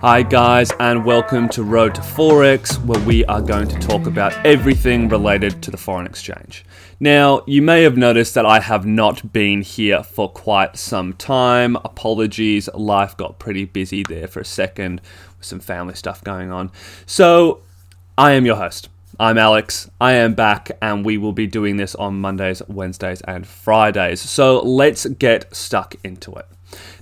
Hi, guys, and welcome to Road to Forex, where we are going to talk about everything related to the foreign exchange. Now, you may have noticed that I have not been here for quite some time. Apologies, life got pretty busy there for a second with some family stuff going on. So, I am your host. I'm Alex. I am back, and we will be doing this on Mondays, Wednesdays, and Fridays. So, let's get stuck into it.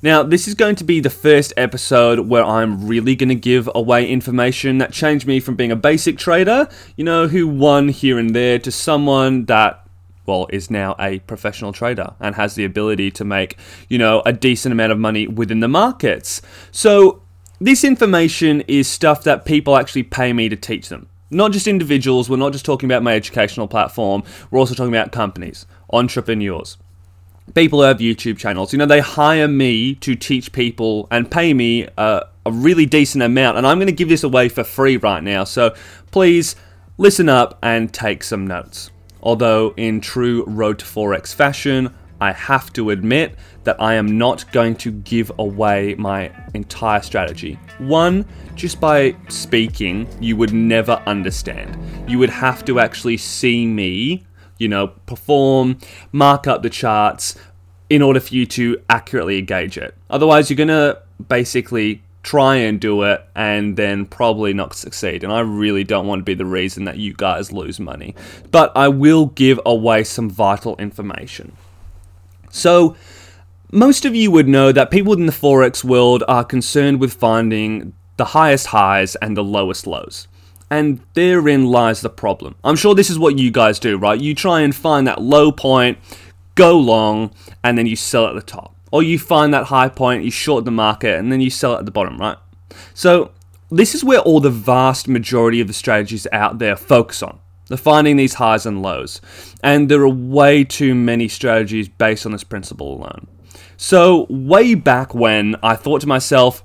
Now, this is going to be the first episode where I'm really going to give away information that changed me from being a basic trader, you know, who won here and there, to someone that well, is now a professional trader and has the ability to make, you know, a decent amount of money within the markets. So, this information is stuff that people actually pay me to teach them. Not just individuals, we're not just talking about my educational platform, we're also talking about companies, entrepreneurs people who have YouTube channels, you know, they hire me to teach people and pay me a, a really decent amount. And I'm going to give this away for free right now. So please listen up and take some notes. Although, in true Road to Forex fashion, I have to admit that I am not going to give away my entire strategy. One, just by speaking, you would never understand. You would have to actually see me you know, perform, mark up the charts in order for you to accurately gauge it. Otherwise, you're going to basically try and do it and then probably not succeed. And I really don't want to be the reason that you guys lose money. But I will give away some vital information. So, most of you would know that people in the Forex world are concerned with finding the highest highs and the lowest lows. And therein lies the problem. I'm sure this is what you guys do, right? You try and find that low point, go long, and then you sell at the top. Or you find that high point, you short the market, and then you sell at the bottom, right? So, this is where all the vast majority of the strategies out there focus on. They're finding these highs and lows. And there are way too many strategies based on this principle alone. So, way back when, I thought to myself,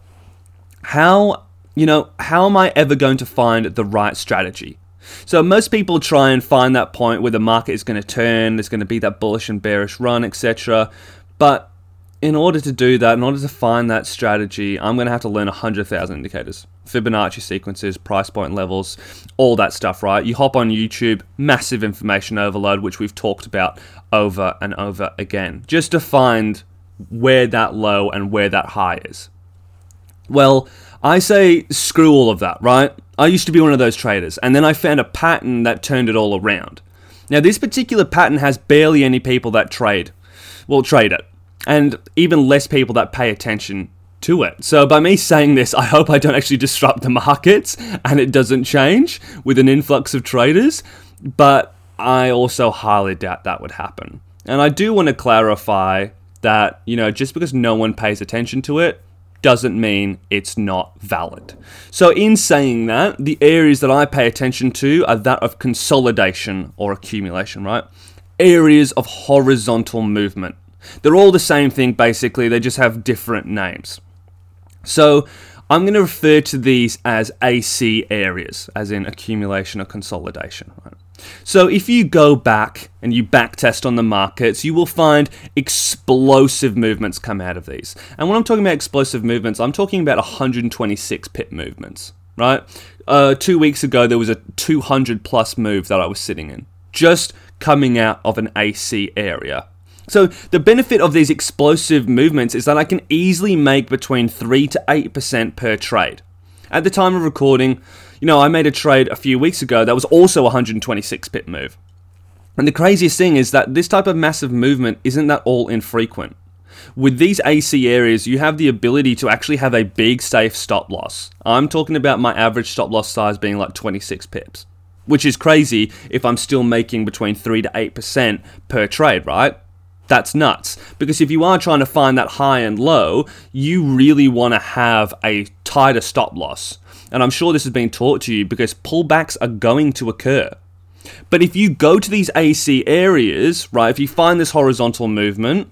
how you know, how am I ever going to find the right strategy? So most people try and find that point where the market is going to turn, there's going to be that bullish and bearish run, etc. But in order to do that, in order to find that strategy, I'm going to have to learn 100,000 indicators. Fibonacci sequences, price point levels, all that stuff, right? You hop on YouTube, massive information overload, which we've talked about over and over again, just to find where that low and where that high is. Well, I say screw all of that, right? I used to be one of those traders, and then I found a pattern that turned it all around. Now, this particular pattern has barely any people that trade, well, trade it, and even less people that pay attention to it. So, by me saying this, I hope I don't actually disrupt the markets and it doesn't change with an influx of traders, but I also highly doubt that would happen. And I do want to clarify that, you know, just because no one pays attention to it doesn't mean it's not valid. So, in saying that, the areas that I pay attention to are that of consolidation or accumulation, right? Areas of horizontal movement. They're all the same thing basically, they just have different names. So, I'm going to refer to these as AC areas, as in accumulation or consolidation. Right? So if you go back and you backtest on the markets, you will find explosive movements come out of these. And when I'm talking about explosive movements, I'm talking about 126 pip movements, right? Uh, two weeks ago, there was a 200 plus move that I was sitting in, just coming out of an AC area. So the benefit of these explosive movements is that I can easily make between 3 to 8% per trade. At the time of recording, you know, I made a trade a few weeks ago that was also a 126 pip move. And the craziest thing is that this type of massive movement isn't that all infrequent. With these AC areas, you have the ability to actually have a big safe stop loss. I'm talking about my average stop loss size being like 26 pips, which is crazy if I'm still making between 3 to 8% per trade, right? That's nuts. Because if you are trying to find that high and low, you really want to have a tighter stop loss. And I'm sure this has been taught to you because pullbacks are going to occur. But if you go to these AC areas, right, if you find this horizontal movement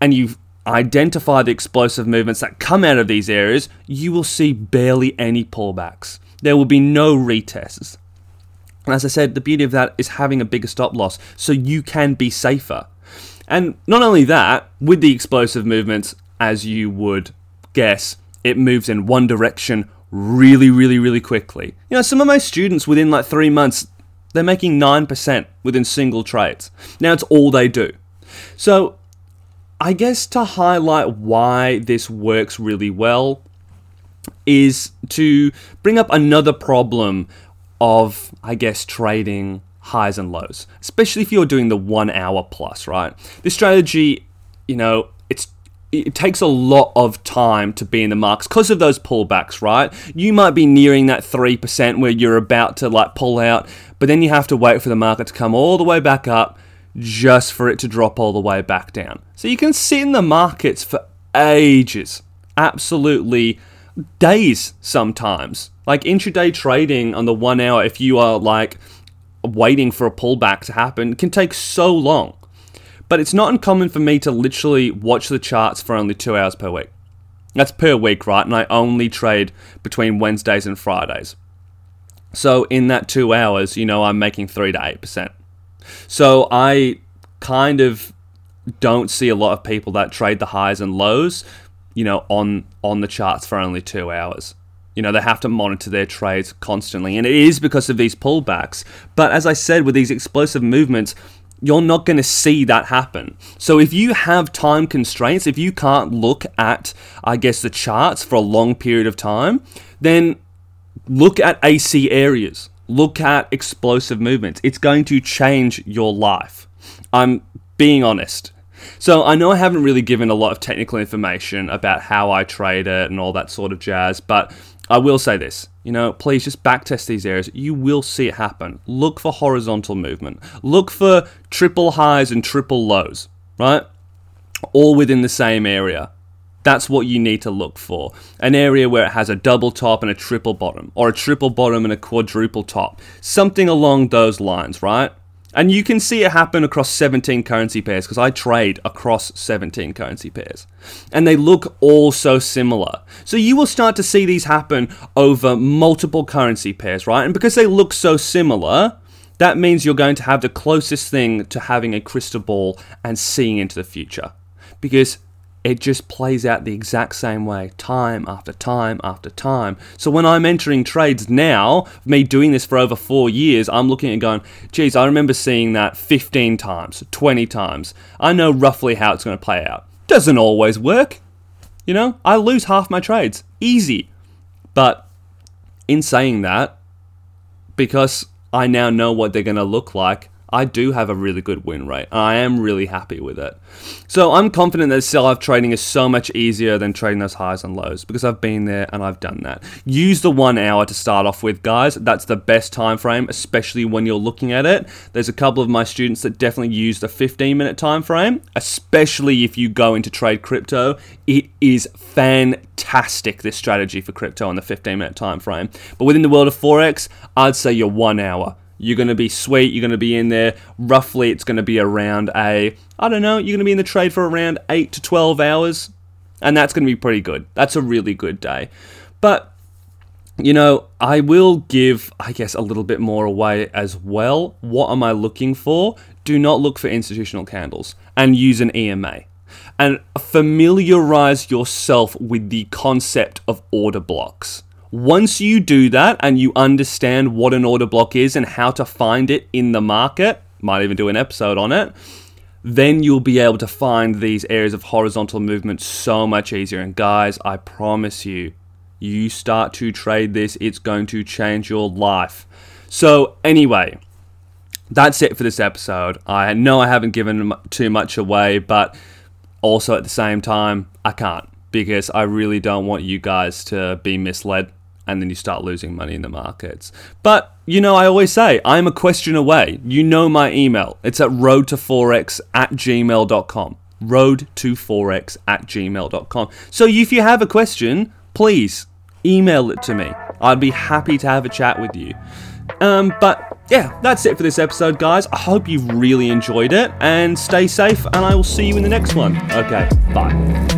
and you identify the explosive movements that come out of these areas, you will see barely any pullbacks. There will be no retests. And as I said, the beauty of that is having a bigger stop loss so you can be safer. And not only that, with the explosive movements, as you would guess, it moves in one direction really, really, really quickly. You know, some of my students within like three months, they're making 9% within single trades. Now it's all they do. So, I guess to highlight why this works really well is to bring up another problem of, I guess, trading highs and lows, especially if you're doing the one hour plus, right? This strategy, you know, it's it takes a lot of time to be in the marks because of those pullbacks, right? You might be nearing that 3% where you're about to like pull out, but then you have to wait for the market to come all the way back up just for it to drop all the way back down. So you can sit in the markets for ages, absolutely days sometimes. Like intraday trading on the one hour, if you are like waiting for a pullback to happen, can take so long. But it's not uncommon for me to literally watch the charts for only two hours per week. That's per week, right? And I only trade between Wednesdays and Fridays. So in that two hours, you know, I'm making three to eight percent. So I kind of don't see a lot of people that trade the highs and lows, you know, on on the charts for only two hours. You know, they have to monitor their trades constantly, and it is because of these pullbacks. But as I said, with these explosive movements, you're not going to see that happen. So if you have time constraints, if you can't look at, I guess, the charts for a long period of time, then look at AC areas. Look at explosive movements. It's going to change your life. I'm being honest. So I know I haven't really given a lot of technical information about how I trade it and all that sort of jazz, but I will say this, you know, please just backtest these areas. You will see it happen. Look for horizontal movement. Look for triple highs and triple lows, right? All within the same area. That's what you need to look for. An area where it has a double top and a triple bottom, or a triple bottom and a quadruple top. Something along those lines, right? And you can see it happen across 17 currency pairs because I trade across 17 currency pairs. And they look all so similar. So you will start to see these happen over multiple currency pairs, right? And because they look so similar, that means you're going to have the closest thing to having a crystal ball and seeing into the future. Because it just plays out the exact same way, time after time after time. So when I'm entering trades now, me doing this for over four years, I'm looking at going, geez, I remember seeing that 15 times, 20 times. I know roughly how it's going to play out. Doesn't always work. You know, I lose half my trades. Easy. But in saying that, because I now know what they're going to look like, I do have a really good win rate. I am really happy with it. So I'm confident that sell off trading is so much easier than trading those highs and lows because I've been there and I've done that. Use the one hour to start off with, guys. That's the best time frame, especially when you're looking at it. There's a couple of my students that definitely use the 15 minute time frame, especially if you go into trade crypto. It is fantastic this strategy for crypto on the 15 minute time frame. But within the world of forex, I'd say you're one hour you're going to be sweet. You're going to be in there. Roughly, it's going to be around a, I don't know, you're going to be in the trade for around 8 to 12 hours. And that's going to be pretty good. That's a really good day. But, you know, I will give, I guess, a little bit more away as well. What am I looking for? Do not look for institutional candles and use an EMA. And familiarize yourself with the concept of order blocks. Once you do that and you understand what an order block is and how to find it in the market, might even do an episode on it, then you'll be able to find these areas of horizontal movement so much easier. And guys, I promise you, you start to trade this, it's going to change your life. So, anyway, that's it for this episode. I know I haven't given too much away, but also at the same time, I can't because I really don't want you guys to be misled and then you start losing money in the markets. But, you know, I always say, I'm a question away. You know my email. It's at road2forex at gmail.com. Road2forex at gmail.com. So if you have a question, please email it to me. I'd be happy to have a chat with you. Um, but yeah, that's it for this episode, guys. I hope you've really enjoyed it and stay safe, and I will see you in the next one. Okay, bye.